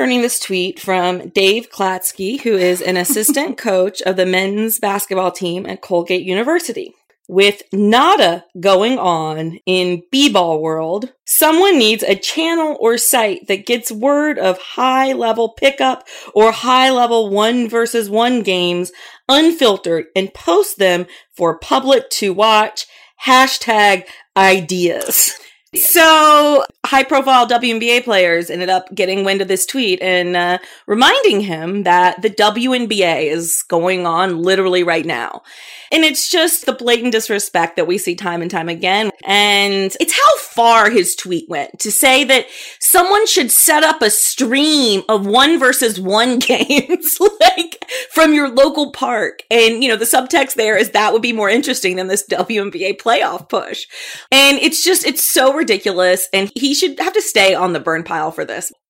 burning this tweet from Dave Klatsky, who is an assistant coach of the men's basketball team at Colgate University. With nada going on in b-ball world, someone needs a channel or site that gets word of high level pickup or high level one versus one games unfiltered and post them for public to watch. Hashtag ideas. So high profile WNBA players ended up getting wind of this tweet and uh, reminding him that the WNBA is going on literally right now. And it's just the blatant disrespect that we see time and time again. And it's how far his tweet went to say that someone should set up a stream of one versus one games, like from your local park. And, you know, the subtext there is that would be more interesting than this WNBA playoff push. And it's just, it's so ridiculous. And he should have to stay on the burn pile for this.